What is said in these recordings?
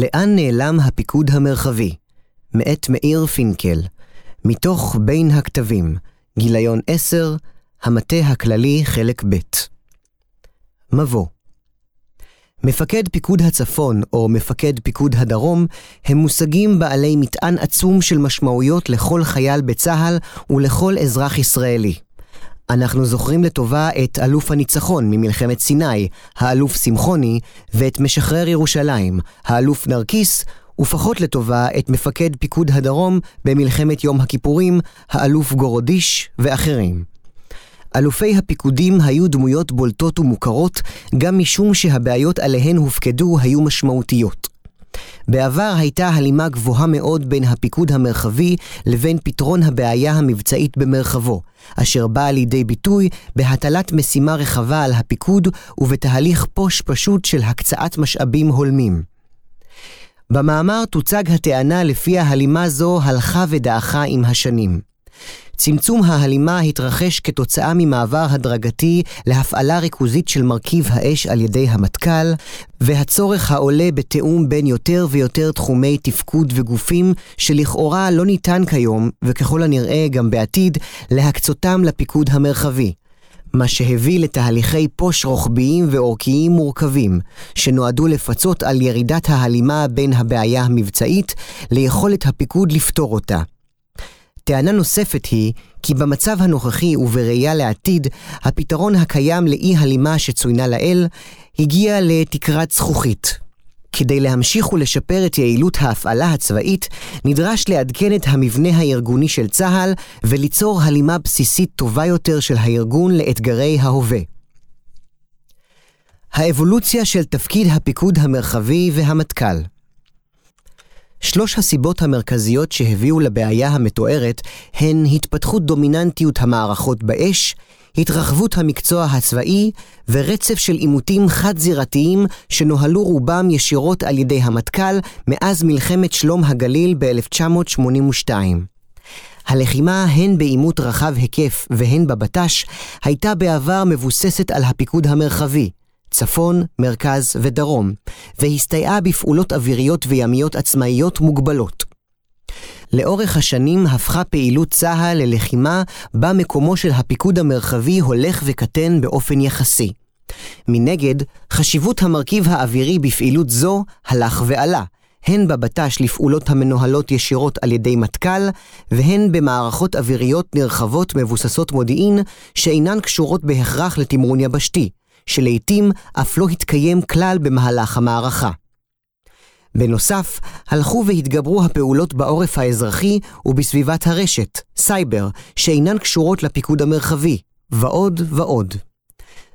לאן נעלם הפיקוד המרחבי? מאת מאיר פינקל. מתוך בין הכתבים, גיליון 10, המטה הכללי, חלק ב'. מבוא מפקד פיקוד הצפון או מפקד פיקוד הדרום הם מושגים בעלי מטען עצום של משמעויות לכל חייל בצה"ל ולכל אזרח ישראלי. אנחנו זוכרים לטובה את אלוף הניצחון ממלחמת סיני, האלוף שמחוני, ואת משחרר ירושלים, האלוף נרקיס, ופחות לטובה את מפקד פיקוד הדרום במלחמת יום הכיפורים, האלוף גורודיש ואחרים. אלופי הפיקודים היו דמויות בולטות ומוכרות, גם משום שהבעיות עליהן הופקדו היו משמעותיות. בעבר הייתה הלימה גבוהה מאוד בין הפיקוד המרחבי לבין פתרון הבעיה המבצעית במרחבו, אשר באה לידי ביטוי בהטלת משימה רחבה על הפיקוד ובתהליך פוש פשוט של הקצאת משאבים הולמים. במאמר תוצג הטענה לפיה הלימה זו הלכה ודעכה עם השנים. צמצום ההלימה התרחש כתוצאה ממעבר הדרגתי להפעלה ריכוזית של מרכיב האש על ידי המטכ"ל, והצורך העולה בתיאום בין יותר ויותר תחומי תפקוד וגופים שלכאורה לא ניתן כיום, וככל הנראה גם בעתיד, להקצותם לפיקוד המרחבי. מה שהביא לתהליכי פוש רוחביים ואורכיים מורכבים, שנועדו לפצות על ירידת ההלימה בין הבעיה המבצעית ליכולת הפיקוד לפתור אותה. טענה נוספת היא כי במצב הנוכחי ובראייה לעתיד, הפתרון הקיים לאי הלימה שצוינה לאל, הגיע לתקרת זכוכית. כדי להמשיך ולשפר את יעילות ההפעלה הצבאית, נדרש לעדכן את המבנה הארגוני של צה"ל וליצור הלימה בסיסית טובה יותר של הארגון לאתגרי ההווה. האבולוציה של תפקיד הפיקוד המרחבי והמטכ"ל שלוש הסיבות המרכזיות שהביאו לבעיה המתוארת הן התפתחות דומיננטיות המערכות באש, התרחבות המקצוע הצבאי ורצף של עימותים חד-זירתיים שנוהלו רובם ישירות על ידי המטכ"ל מאז מלחמת שלום הגליל ב-1982. הלחימה הן בעימות רחב היקף והן בבט"ש הייתה בעבר מבוססת על הפיקוד המרחבי, צפון, מרכז ודרום, והסתייעה בפעולות אוויריות וימיות עצמאיות מוגבלות. לאורך השנים הפכה פעילות צה"ל ללחימה בה מקומו של הפיקוד המרחבי הולך וקטן באופן יחסי. מנגד, חשיבות המרכיב האווירי בפעילות זו הלך ועלה, הן בבט"ש לפעולות המנוהלות ישירות על ידי מטכ"ל, והן במערכות אוויריות נרחבות מבוססות מודיעין, שאינן קשורות בהכרח לתמרון יבשתי, שלעיתים אף לא התקיים כלל במהלך המערכה. בנוסף, הלכו והתגברו הפעולות בעורף האזרחי ובסביבת הרשת, סייבר, שאינן קשורות לפיקוד המרחבי, ועוד ועוד.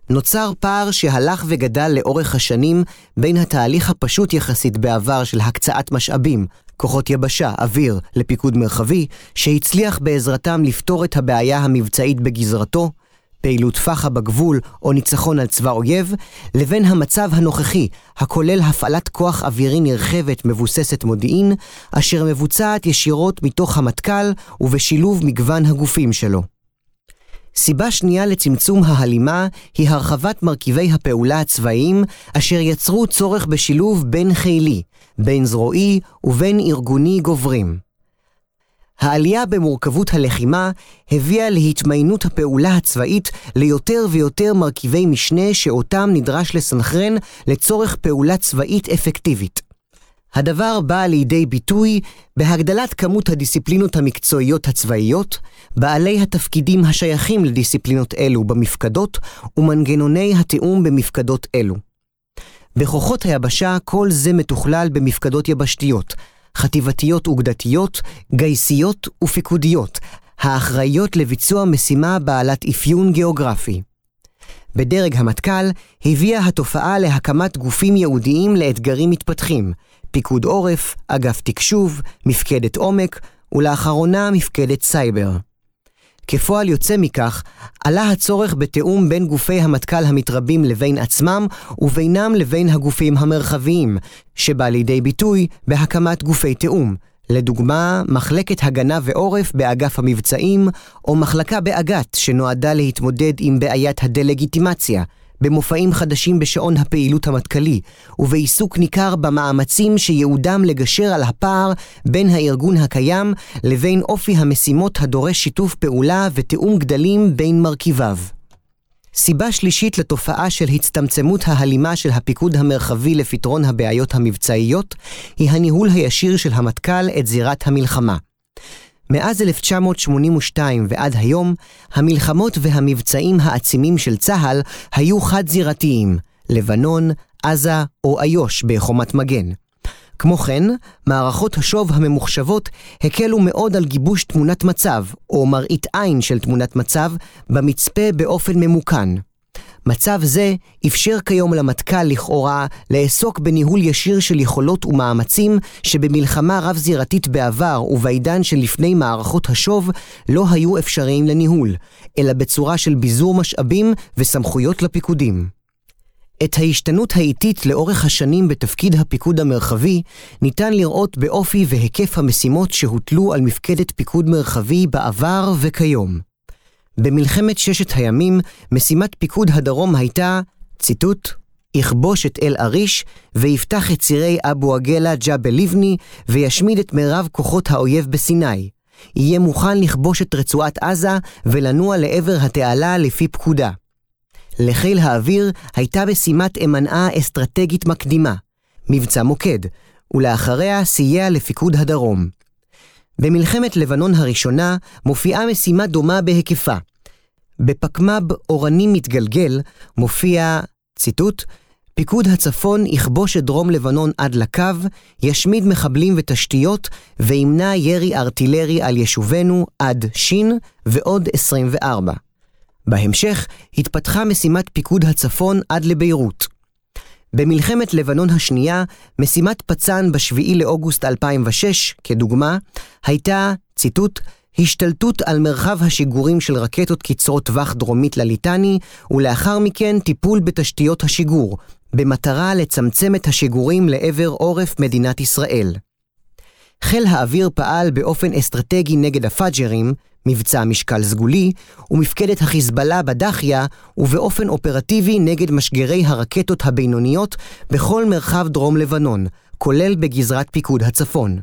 נוצר פער שהלך וגדל לאורך השנים בין התהליך הפשוט יחסית בעבר של הקצאת משאבים, כוחות יבשה, אוויר, לפיקוד מרחבי, שהצליח בעזרתם לפתור את הבעיה המבצעית בגזרתו, פעילות פח"א בגבול או ניצחון על צבא אויב, לבין המצב הנוכחי, הכולל הפעלת כוח אווירי נרחבת מבוססת מודיעין, אשר מבוצעת ישירות מתוך המטכ"ל ובשילוב מגוון הגופים שלו. סיבה שנייה לצמצום ההלימה היא הרחבת מרכיבי הפעולה הצבאיים, אשר יצרו צורך בשילוב בין חילי, בין זרועי ובין ארגוני גוברים. העלייה במורכבות הלחימה הביאה להתמיינות הפעולה הצבאית ליותר ויותר מרכיבי משנה שאותם נדרש לסנכרן לצורך פעולה צבאית אפקטיבית. הדבר בא לידי ביטוי בהגדלת כמות הדיסציפלינות המקצועיות הצבאיות, בעלי התפקידים השייכים לדיסציפלינות אלו במפקדות ומנגנוני התיאום במפקדות אלו. בכוחות היבשה כל זה מתוכלל במפקדות יבשתיות, חטיבתיות אוגדתיות, גייסיות ופיקודיות, האחראיות לביצוע משימה בעלת אפיון גיאוגרפי. בדרג המטכ"ל הביאה התופעה להקמת גופים ייעודיים לאתגרים מתפתחים, פיקוד עורף, אגף תקשוב, מפקדת עומק, ולאחרונה מפקדת סייבר. כפועל יוצא מכך, עלה הצורך בתיאום בין גופי המטכ"ל המתרבים לבין עצמם, ובינם לבין הגופים המרחביים, שבא לידי ביטוי בהקמת גופי תיאום. לדוגמה, מחלקת הגנה ועורף באגף המבצעים, או מחלקה באג"ת שנועדה להתמודד עם בעיית הדה-לגיטימציה, במופעים חדשים בשעון הפעילות המטכ"לי, ובעיסוק ניכר במאמצים שייעודם לגשר על הפער בין הארגון הקיים לבין אופי המשימות הדורש שיתוף פעולה ותיאום גדלים בין מרכיביו. סיבה שלישית לתופעה של הצטמצמות ההלימה של הפיקוד המרחבי לפתרון הבעיות המבצעיות, היא הניהול הישיר של המטכ"ל את זירת המלחמה. מאז 1982 ועד היום, המלחמות והמבצעים העצימים של צה"ל היו חד-זירתיים, לבנון, עזה או איו"ש בחומת מגן. כמו כן, מערכות השוב הממוחשבות הקלו מאוד על גיבוש תמונת מצב, או מראית עין של תמונת מצב, במצפה באופן ממוכן. מצב זה אפשר כיום למטכ"ל לכאורה לעסוק בניהול ישיר של יכולות ומאמצים שבמלחמה רב-זירתית בעבר ובעידן שלפני מערכות השוב לא היו אפשריים לניהול, אלא בצורה של ביזור משאבים וסמכויות לפיקודים. את ההשתנות האיטית לאורך השנים בתפקיד הפיקוד המרחבי ניתן לראות באופי והיקף המשימות שהוטלו על מפקדת פיקוד מרחבי בעבר וכיום. במלחמת ששת הימים, משימת פיקוד הדרום הייתה, ציטוט, יכבוש את אל-עריש, ויפתח את צירי אבו עגלה ג'בל לבני, וישמיד את מירב כוחות האויב בסיני. יהיה מוכן לכבוש את רצועת עזה, ולנוע לעבר התעלה לפי פקודה. לחיל האוויר הייתה משימת אמנעה אסטרטגית מקדימה, מבצע מוקד, ולאחריה סייע לפיקוד הדרום. במלחמת לבנון הראשונה מופיעה משימה דומה בהיקפה. בפקמ"ב אורני מתגלגל מופיע, ציטוט, פיקוד הצפון יכבוש את דרום לבנון עד לקו, ישמיד מחבלים ותשתיות, וימנע ירי ארטילרי על יישובינו עד שין ועוד 24. בהמשך התפתחה משימת פיקוד הצפון עד לביירות. במלחמת לבנון השנייה, משימת פצ"ן ב-7 לאוגוסט 2006, כדוגמה, הייתה, ציטוט, השתלטות על מרחב השיגורים של רקטות קצרות טווח דרומית לליטני, ולאחר מכן טיפול בתשתיות השיגור, במטרה לצמצם את השיגורים לעבר עורף מדינת ישראל. חיל האוויר פעל באופן אסטרטגי נגד הפאג'רים, מבצע משקל סגולי, ומפקדת החיזבאללה בדחיה, ובאופן אופרטיבי נגד משגרי הרקטות הבינוניות בכל מרחב דרום לבנון, כולל בגזרת פיקוד הצפון.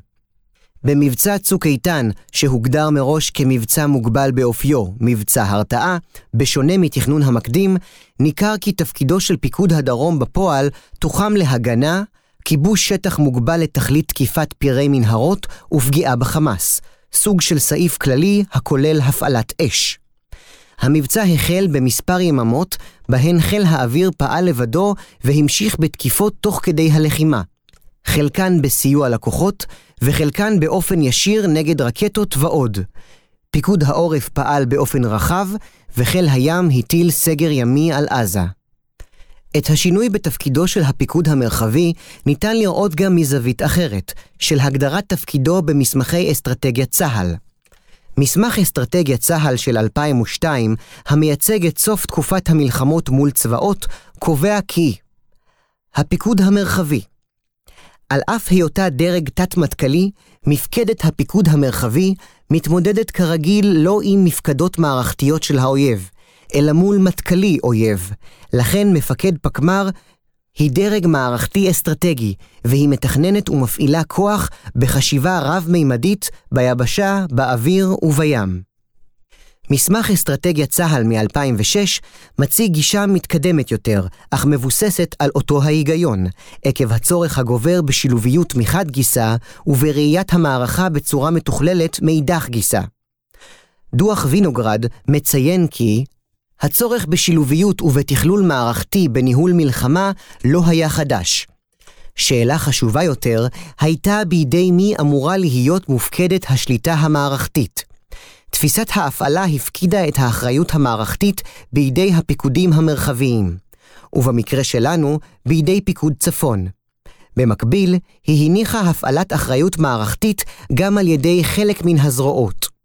במבצע צוק איתן, שהוגדר מראש כמבצע מוגבל באופיו, מבצע הרתעה, בשונה מתכנון המקדים, ניכר כי תפקידו של פיקוד הדרום בפועל תוחם להגנה, כיבוש שטח מוגבל לתכלית תקיפת פירי מנהרות ופגיעה בחמאס, סוג של סעיף כללי הכולל הפעלת אש. המבצע החל במספר יממות, בהן חיל האוויר פעל לבדו והמשיך בתקיפות תוך כדי הלחימה. חלקן בסיוע לקוחות, וחלקן באופן ישיר נגד רקטות ועוד. פיקוד העורף פעל באופן רחב, וחיל הים הטיל סגר ימי על עזה. את השינוי בתפקידו של הפיקוד המרחבי ניתן לראות גם מזווית אחרת, של הגדרת תפקידו במסמכי אסטרטגיית צה"ל. מסמך אסטרטגיית צה"ל של 2002, המייצג את סוף תקופת המלחמות מול צבאות, קובע כי הפיקוד המרחבי על אף היותה דרג תת-מטכ"לי, מפקדת הפיקוד המרחבי מתמודדת כרגיל לא עם מפקדות מערכתיות של האויב, אלא מול מטכ"לי אויב. לכן מפקד פקמ"ר היא דרג מערכתי אסטרטגי, והיא מתכננת ומפעילה כוח בחשיבה רב-מימדית ביבשה, באוויר ובים. מסמך אסטרטגיית צה"ל מ-2006 מציג גישה מתקדמת יותר, אך מבוססת על אותו ההיגיון, עקב הצורך הגובר בשילוביות מחד גיסא ובראיית המערכה בצורה מתוכללת מאידך גיסא. דוח וינוגרד מציין כי הצורך בשילוביות ובתכלול מערכתי בניהול מלחמה לא היה חדש. שאלה חשובה יותר הייתה בידי מי אמורה להיות מופקדת השליטה המערכתית. תפיסת ההפעלה הפקידה את האחריות המערכתית בידי הפיקודים המרחביים, ובמקרה שלנו, בידי פיקוד צפון. במקביל, היא הניחה הפעלת אחריות מערכתית גם על ידי חלק מן הזרועות.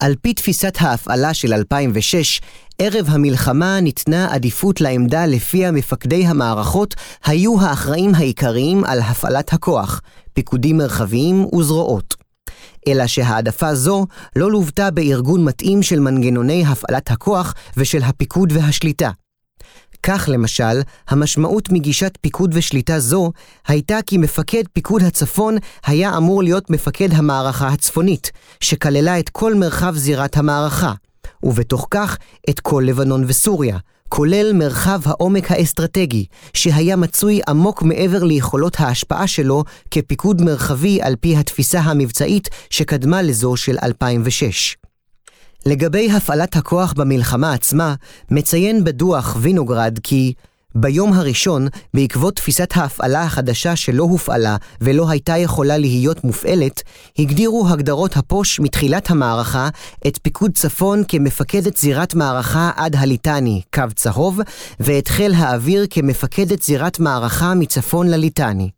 על פי תפיסת ההפעלה של 2006, ערב המלחמה ניתנה עדיפות לעמדה לפיה מפקדי המערכות היו האחראים העיקריים על הפעלת הכוח, פיקודים מרחביים וזרועות. אלא שהעדפה זו לא לוותה בארגון מתאים של מנגנוני הפעלת הכוח ושל הפיקוד והשליטה. כך למשל, המשמעות מגישת פיקוד ושליטה זו הייתה כי מפקד פיקוד הצפון היה אמור להיות מפקד המערכה הצפונית, שכללה את כל מרחב זירת המערכה, ובתוך כך את כל לבנון וסוריה, כולל מרחב העומק האסטרטגי, שהיה מצוי עמוק מעבר ליכולות ההשפעה שלו כפיקוד מרחבי על פי התפיסה המבצעית שקדמה לזו של 2006. לגבי הפעלת הכוח במלחמה עצמה, מציין בדוח וינוגרד כי ביום הראשון, בעקבות תפיסת ההפעלה החדשה שלא הופעלה ולא הייתה יכולה להיות מופעלת, הגדירו הגדרות הפוש מתחילת המערכה את פיקוד צפון כמפקדת זירת מערכה עד הליטני, קו צהוב, ואת חיל האוויר כמפקדת זירת מערכה מצפון לליטני.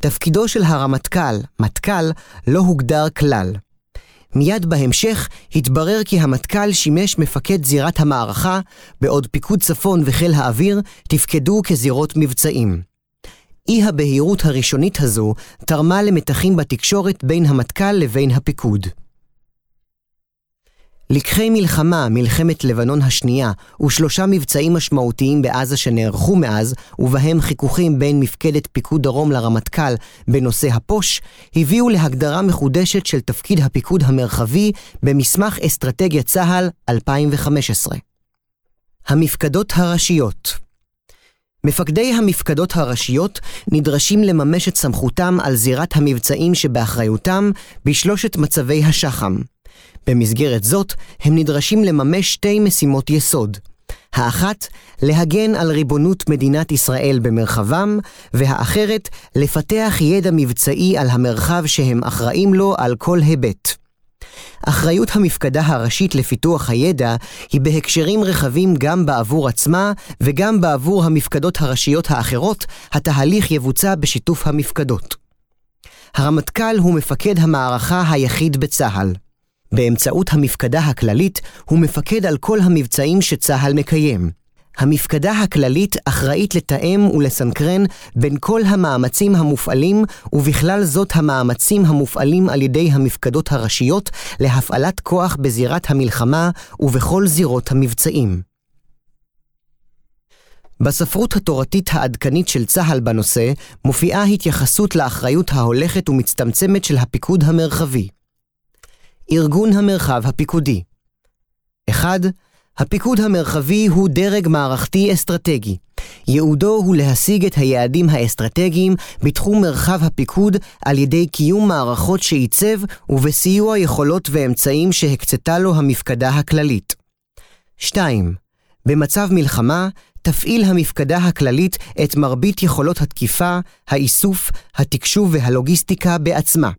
תפקידו של הרמטכ"ל, מטכ"ל, לא הוגדר כלל. מיד בהמשך התברר כי המטכ"ל שימש מפקד זירת המערכה, בעוד פיקוד צפון וחיל האוויר תפקדו כזירות מבצעים. אי הבהירות הראשונית הזו תרמה למתחים בתקשורת בין המטכ"ל לבין הפיקוד. לקחי מלחמה, מלחמת לבנון השנייה, ושלושה מבצעים משמעותיים בעזה שנערכו מאז, ובהם חיכוכים בין מפקדת פיקוד דרום לרמטכ"ל בנושא הפוש, הביאו להגדרה מחודשת של תפקיד הפיקוד המרחבי במסמך אסטרטגיית צה"ל 2015. המפקדות הראשיות מפקדי המפקדות הראשיות נדרשים לממש את סמכותם על זירת המבצעים שבאחריותם בשלושת מצבי השח"ם. במסגרת זאת, הם נדרשים לממש שתי משימות יסוד. האחת, להגן על ריבונות מדינת ישראל במרחבם, והאחרת, לפתח ידע מבצעי על המרחב שהם אחראים לו על כל היבט. אחריות המפקדה הראשית לפיתוח הידע היא בהקשרים רחבים גם בעבור עצמה וגם בעבור המפקדות הראשיות האחרות, התהליך יבוצע בשיתוף המפקדות. הרמטכ"ל הוא מפקד המערכה היחיד בצה"ל. באמצעות המפקדה הכללית, הוא מפקד על כל המבצעים שצה"ל מקיים. המפקדה הכללית אחראית לתאם ולסנכרן בין כל המאמצים המופעלים, ובכלל זאת המאמצים המופעלים על ידי המפקדות הראשיות להפעלת כוח בזירת המלחמה ובכל זירות המבצעים. בספרות התורתית העדכנית של צה"ל בנושא, מופיעה התייחסות לאחריות ההולכת ומצטמצמת של הפיקוד המרחבי. ארגון המרחב הפיקודי 1. הפיקוד המרחבי הוא דרג מערכתי אסטרטגי. ייעודו הוא להשיג את היעדים האסטרטגיים בתחום מרחב הפיקוד על ידי קיום מערכות שעיצב ובסיוע יכולות ואמצעים שהקצתה לו המפקדה הכללית. 2. במצב מלחמה, תפעיל המפקדה הכללית את מרבית יכולות התקיפה, האיסוף, התקשוב והלוגיסטיקה בעצמה.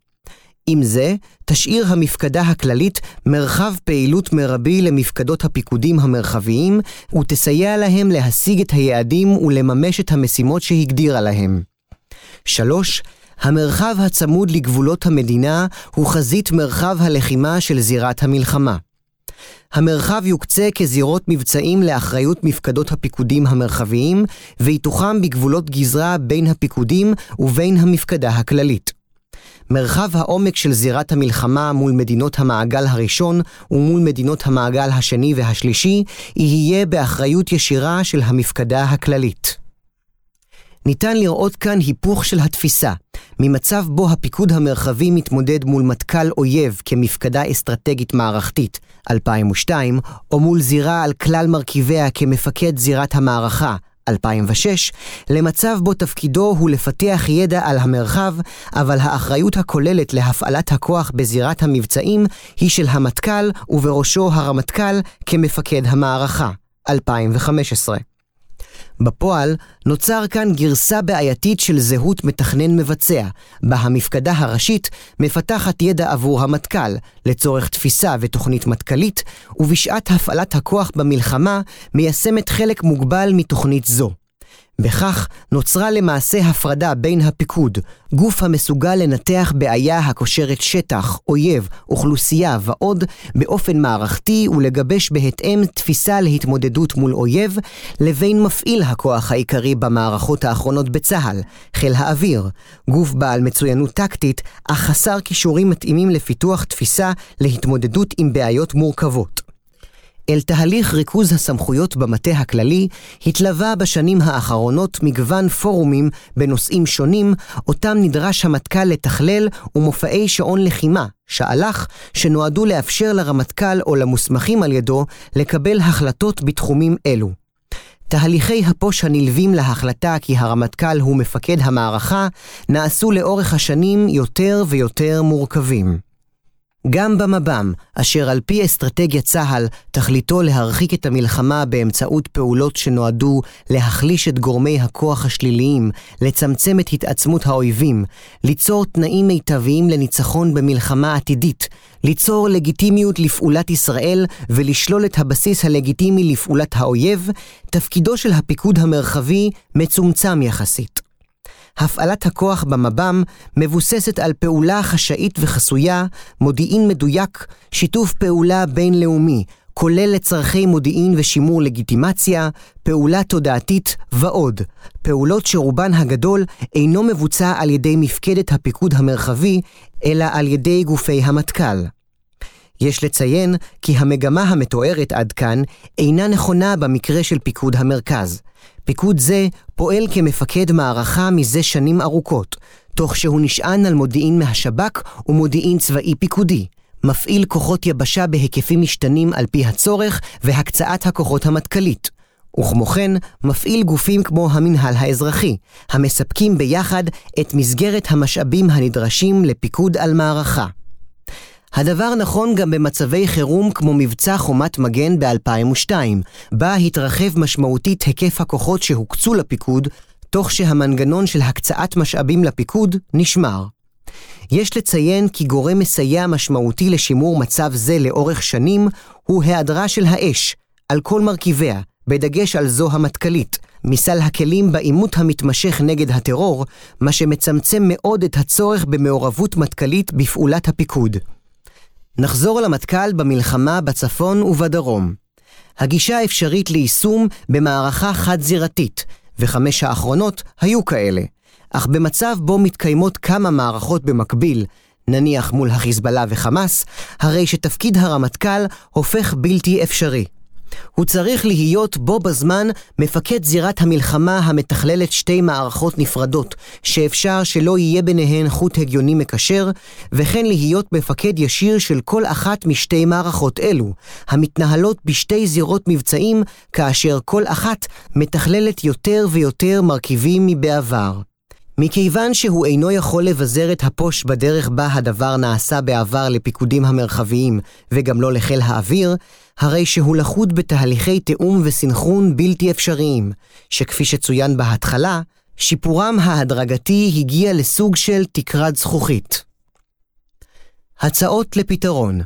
עם זה, תשאיר המפקדה הכללית מרחב פעילות מרבי למפקדות הפיקודים המרחביים, ותסייע להם להשיג את היעדים ולממש את המשימות שהגדירה להם. 3. המרחב הצמוד לגבולות המדינה הוא חזית מרחב הלחימה של זירת המלחמה. המרחב יוקצה כזירות מבצעים לאחריות מפקדות הפיקודים המרחביים, ויתוחם בגבולות גזרה בין הפיקודים ובין המפקדה הכללית. מרחב העומק של זירת המלחמה מול מדינות המעגל הראשון ומול מדינות המעגל השני והשלישי יהיה באחריות ישירה של המפקדה הכללית. ניתן לראות כאן היפוך של התפיסה, ממצב בו הפיקוד המרחבי מתמודד מול מטכ"ל אויב כמפקדה אסטרטגית מערכתית, 2002, או מול זירה על כלל מרכיביה כמפקד זירת המערכה, 2006, למצב בו תפקידו הוא לפתח ידע על המרחב, אבל האחריות הכוללת להפעלת הכוח בזירת המבצעים היא של המטכ"ל ובראשו הרמטכ"ל כמפקד המערכה, 2015. בפועל, נוצר כאן גרסה בעייתית של זהות מתכנן מבצע, בה המפקדה הראשית מפתחת ידע עבור המטכ"ל, לצורך תפיסה ותוכנית מטכ"לית, ובשעת הפעלת הכוח במלחמה מיישמת חלק מוגבל מתוכנית זו. בכך נוצרה למעשה הפרדה בין הפיקוד, גוף המסוגל לנתח בעיה הקושרת שטח, אויב, אוכלוסייה ועוד, באופן מערכתי ולגבש בהתאם תפיסה להתמודדות מול אויב, לבין מפעיל הכוח העיקרי במערכות האחרונות בצה"ל, חיל האוויר, גוף בעל מצוינות טקטית, אך חסר כישורים מתאימים לפיתוח תפיסה להתמודדות עם בעיות מורכבות. אל תהליך ריכוז הסמכויות במטה הכללי התלווה בשנים האחרונות מגוון פורומים בנושאים שונים, אותם נדרש המטכ"ל לתכלל ומופעי שעון לחימה, שאל"ח, שנועדו לאפשר לרמטכ"ל או למוסמכים על ידו לקבל החלטות בתחומים אלו. תהליכי הפוש הנלווים להחלטה כי הרמטכ"ל הוא מפקד המערכה נעשו לאורך השנים יותר ויותר מורכבים. גם במב"ם, אשר על פי אסטרטגיית צה"ל תכליתו להרחיק את המלחמה באמצעות פעולות שנועדו להחליש את גורמי הכוח השליליים, לצמצם את התעצמות האויבים, ליצור תנאים מיטביים לניצחון במלחמה עתידית, ליצור לגיטימיות לפעולת ישראל ולשלול את הבסיס הלגיטימי לפעולת האויב, תפקידו של הפיקוד המרחבי מצומצם יחסית. הפעלת הכוח במב"ם מבוססת על פעולה חשאית וחסויה, מודיעין מדויק, שיתוף פעולה בינלאומי, כולל לצרכי מודיעין ושימור לגיטימציה, פעולה תודעתית ועוד. פעולות שרובן הגדול אינו מבוצע על ידי מפקדת הפיקוד המרחבי, אלא על ידי גופי המטכ"ל. יש לציין כי המגמה המתוארת עד כאן אינה נכונה במקרה של פיקוד המרכז. פיקוד זה פועל כמפקד מערכה מזה שנים ארוכות, תוך שהוא נשען על מודיעין מהשב"כ ומודיעין צבאי פיקודי. מפעיל כוחות יבשה בהיקפים משתנים על פי הצורך והקצאת הכוחות המטכ"לית. וכמו כן, מפעיל גופים כמו המינהל האזרחי, המספקים ביחד את מסגרת המשאבים הנדרשים לפיקוד על מערכה. הדבר נכון גם במצבי חירום כמו מבצע חומת מגן ב-2002, בה התרחב משמעותית היקף הכוחות שהוקצו לפיקוד, תוך שהמנגנון של הקצאת משאבים לפיקוד נשמר. יש לציין כי גורם מסייע משמעותי לשימור מצב זה לאורך שנים הוא היעדרה של האש, על כל מרכיביה, בדגש על זו המטכ"לית, מסל הכלים בעימות המתמשך נגד הטרור, מה שמצמצם מאוד את הצורך במעורבות מטכ"לית בפעולת הפיקוד. נחזור למטכ"ל במלחמה בצפון ובדרום. הגישה האפשרית ליישום במערכה חד-זירתית, וחמש האחרונות היו כאלה. אך במצב בו מתקיימות כמה מערכות במקביל, נניח מול החיזבאללה וחמאס, הרי שתפקיד הרמטכ"ל הופך בלתי אפשרי. הוא צריך להיות בו בזמן מפקד זירת המלחמה המתכללת שתי מערכות נפרדות, שאפשר שלא יהיה ביניהן חוט הגיוני מקשר, וכן להיות מפקד ישיר של כל אחת משתי מערכות אלו, המתנהלות בשתי זירות מבצעים, כאשר כל אחת מתכללת יותר ויותר מרכיבים מבעבר. מכיוון שהוא אינו יכול לבזר את הפוש בדרך בה הדבר נעשה בעבר לפיקודים המרחביים וגם לא לחיל האוויר, הרי שהוא לכוד בתהליכי תיאום וסנכרון בלתי אפשריים, שכפי שצוין בהתחלה, שיפורם ההדרגתי הגיע לסוג של תקרת זכוכית. הצעות לפתרון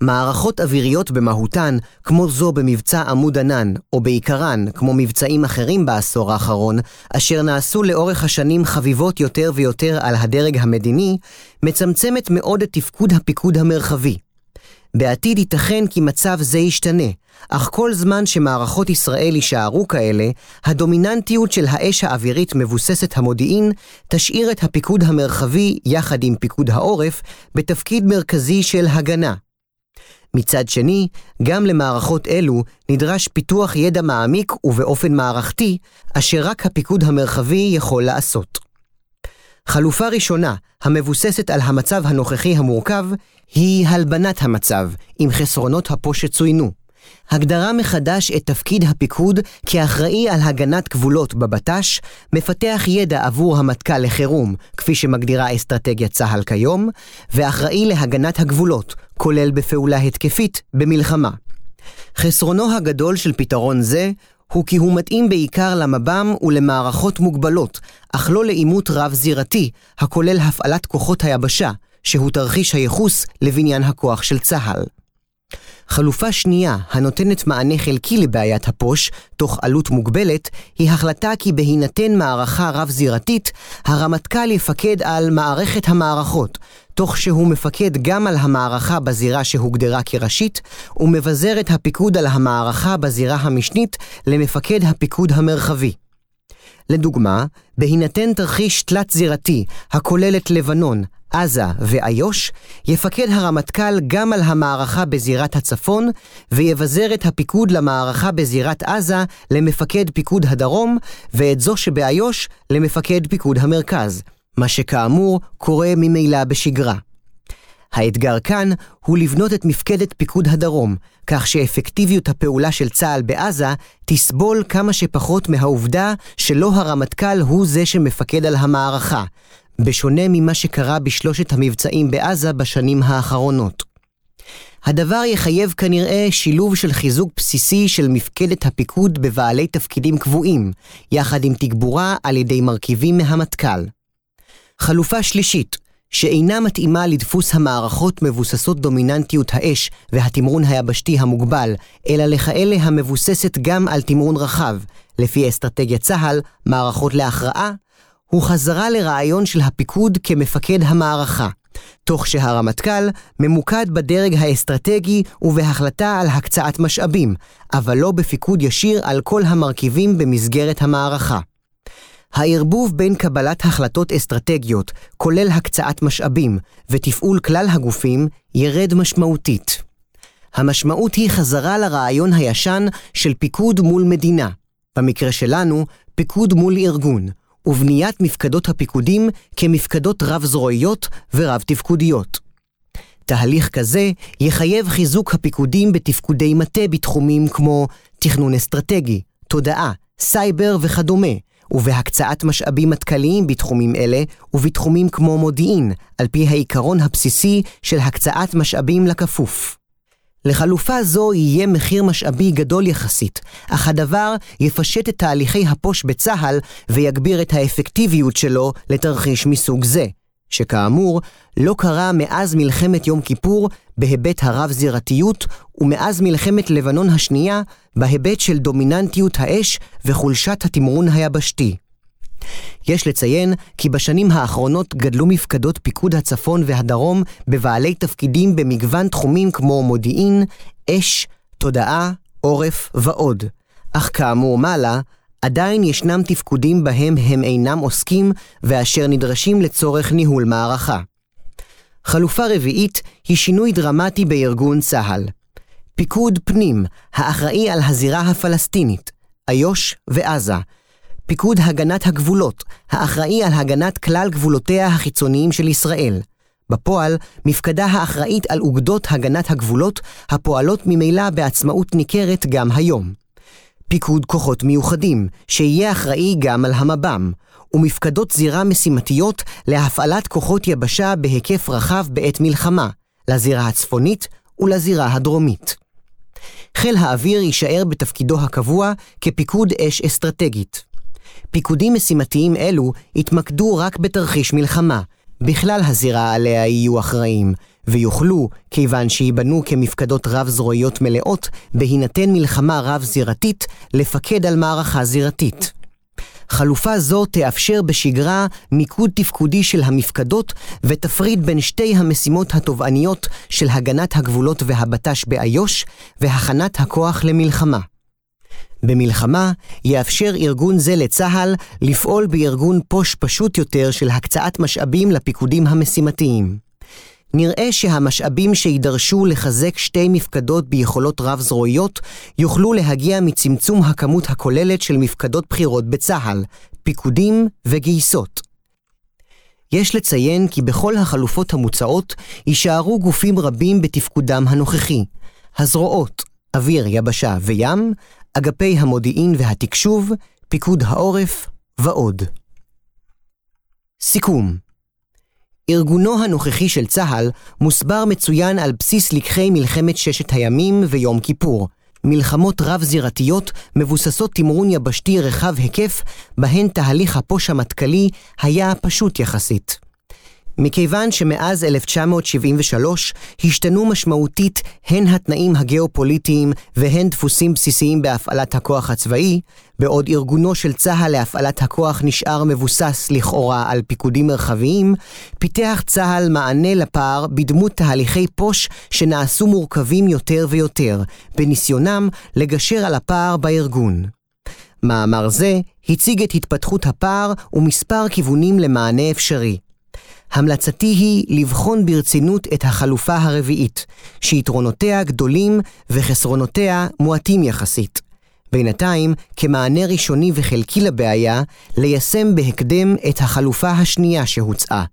מערכות אוויריות במהותן, כמו זו במבצע עמוד ענן, או בעיקרן, כמו מבצעים אחרים בעשור האחרון, אשר נעשו לאורך השנים חביבות יותר ויותר על הדרג המדיני, מצמצמת מאוד את תפקוד הפיקוד המרחבי. בעתיד ייתכן כי מצב זה ישתנה, אך כל זמן שמערכות ישראל יישארו כאלה, הדומיננטיות של האש האווירית מבוססת המודיעין תשאיר את הפיקוד המרחבי, יחד עם פיקוד העורף, בתפקיד מרכזי של הגנה. מצד שני, גם למערכות אלו נדרש פיתוח ידע מעמיק ובאופן מערכתי, אשר רק הפיקוד המרחבי יכול לעשות. חלופה ראשונה, המבוססת על המצב הנוכחי המורכב, היא הלבנת המצב, עם חסרונות הפו שצוינו. הגדרה מחדש את תפקיד הפיקוד כאחראי על הגנת גבולות בבט"ש, מפתח ידע עבור המטכ"ל לחירום, כפי שמגדירה אסטרטגיית צה"ל כיום, ואחראי להגנת הגבולות, כולל בפעולה התקפית, במלחמה. חסרונו הגדול של פתרון זה הוא כי הוא מתאים בעיקר למב"ם ולמערכות מוגבלות, אך לא לעימות רב-זירתי, הכולל הפעלת כוחות היבשה, שהוא תרחיש הייחוס לבניין הכוח של צה"ל. חלופה שנייה, הנותנת מענה חלקי לבעיית הפוש, תוך עלות מוגבלת, היא החלטה כי בהינתן מערכה רב-זירתית, הרמטכ"ל יפקד על מערכת המערכות, תוך שהוא מפקד גם על המערכה בזירה שהוגדרה כראשית, ומבזר את הפיקוד על המערכה בזירה המשנית למפקד הפיקוד המרחבי. לדוגמה, בהינתן תרחיש תלת-זירתי הכולל את לבנון, עזה ואיו"ש, יפקד הרמטכ"ל גם על המערכה בזירת הצפון, ויבזר את הפיקוד למערכה בזירת עזה למפקד פיקוד הדרום, ואת זו שבאיו"ש למפקד פיקוד המרכז, מה שכאמור קורה ממילא בשגרה. האתגר כאן הוא לבנות את מפקדת פיקוד הדרום, כך שאפקטיביות הפעולה של צה"ל בעזה תסבול כמה שפחות מהעובדה שלא הרמטכ"ל הוא זה שמפקד על המערכה, בשונה ממה שקרה בשלושת המבצעים בעזה בשנים האחרונות. הדבר יחייב כנראה שילוב של חיזוק בסיסי של מפקדת הפיקוד בבעלי תפקידים קבועים, יחד עם תגבורה על ידי מרכיבים מהמטכ"ל. חלופה שלישית, שאינה מתאימה לדפוס המערכות מבוססות דומיננטיות האש והתמרון היבשתי המוגבל, אלא לכאלה המבוססת גם על תמרון רחב, לפי אסטרטגיית צה"ל, מערכות להכרעה, הוא חזרה לרעיון של הפיקוד כמפקד המערכה, תוך שהרמטכ"ל ממוקד בדרג האסטרטגי ובהחלטה על הקצאת משאבים, אבל לא בפיקוד ישיר על כל המרכיבים במסגרת המערכה. הערבוב בין קבלת החלטות אסטרטגיות, כולל הקצאת משאבים, ותפעול כלל הגופים, ירד משמעותית. המשמעות היא חזרה לרעיון הישן של פיקוד מול מדינה, במקרה שלנו, פיקוד מול ארגון, ובניית מפקדות הפיקודים כמפקדות רב-זרועיות ורב-תפקודיות. תהליך כזה יחייב חיזוק הפיקודים בתפקודי מטה בתחומים כמו תכנון אסטרטגי, תודעה, סייבר וכדומה, ובהקצאת משאבים מטכ"ליים בתחומים אלה ובתחומים כמו מודיעין, על פי העיקרון הבסיסי של הקצאת משאבים לכפוף. לחלופה זו יהיה מחיר משאבי גדול יחסית, אך הדבר יפשט את תהליכי הפוש בצה"ל ויגביר את האפקטיביות שלו לתרחיש מסוג זה, שכאמור, לא קרה מאז מלחמת יום כיפור בהיבט הרב-זירתיות ומאז מלחמת לבנון השנייה בהיבט של דומיננטיות האש וחולשת התמרון היבשתי. יש לציין כי בשנים האחרונות גדלו מפקדות פיקוד הצפון והדרום בבעלי תפקידים במגוון תחומים כמו מודיעין, אש, תודעה, עורף ועוד. אך כאמור מעלה, עדיין ישנם תפקודים בהם הם אינם עוסקים ואשר נדרשים לצורך ניהול מערכה. חלופה רביעית היא שינוי דרמטי בארגון צה"ל. פיקוד פנים, האחראי על הזירה הפלסטינית, איו"ש ועזה, פיקוד הגנת הגבולות, האחראי על הגנת כלל גבולותיה החיצוניים של ישראל. בפועל, מפקדה האחראית על אוגדות הגנת הגבולות, הפועלות ממילא בעצמאות ניכרת גם היום. פיקוד כוחות מיוחדים, שיהיה אחראי גם על המב"ם, ומפקדות זירה משימתיות להפעלת כוחות יבשה בהיקף רחב בעת מלחמה, לזירה הצפונית ולזירה הדרומית. חיל האוויר יישאר בתפקידו הקבוע כפיקוד אש אסטרטגית. פיקודים משימתיים אלו יתמקדו רק בתרחיש מלחמה, בכלל הזירה עליה יהיו אחראים, ויוכלו, כיוון שייבנו כמפקדות רב-זרועיות מלאות, בהינתן מלחמה רב-זירתית, לפקד על מערכה זירתית. חלופה זו תאפשר בשגרה מיקוד תפקודי של המפקדות ותפריד בין שתי המשימות התובעניות של הגנת הגבולות והבט"ש באיו"ש והכנת הכוח למלחמה. במלחמה יאפשר ארגון זה לצה"ל לפעול בארגון פוש פשוט יותר של הקצאת משאבים לפיקודים המשימתיים. נראה שהמשאבים שידרשו לחזק שתי מפקדות ביכולות רב-זרועיות יוכלו להגיע מצמצום הכמות הכוללת של מפקדות בחירות בצה"ל, פיקודים וגייסות. יש לציין כי בכל החלופות המוצעות יישארו גופים רבים בתפקודם הנוכחי, הזרועות, אוויר, יבשה וים, אגפי המודיעין והתקשוב, פיקוד העורף ועוד. סיכום ארגונו הנוכחי של צה"ל מוסבר מצוין על בסיס לקחי מלחמת ששת הימים ויום כיפור, מלחמות רב-זירתיות מבוססות תמרון יבשתי רחב היקף, בהן תהליך הפוש המטכ"לי היה פשוט יחסית. מכיוון שמאז 1973 השתנו משמעותית הן התנאים הגיאופוליטיים והן דפוסים בסיסיים בהפעלת הכוח הצבאי, בעוד ארגונו של צה"ל להפעלת הכוח נשאר מבוסס לכאורה על פיקודים מרחביים, פיתח צה"ל מענה לפער בדמות תהליכי פוש שנעשו מורכבים יותר ויותר, בניסיונם לגשר על הפער בארגון. מאמר זה הציג את התפתחות הפער ומספר כיוונים למענה אפשרי. המלצתי היא לבחון ברצינות את החלופה הרביעית, שיתרונותיה גדולים וחסרונותיה מועטים יחסית. בינתיים, כמענה ראשוני וחלקי לבעיה, ליישם בהקדם את החלופה השנייה שהוצעה.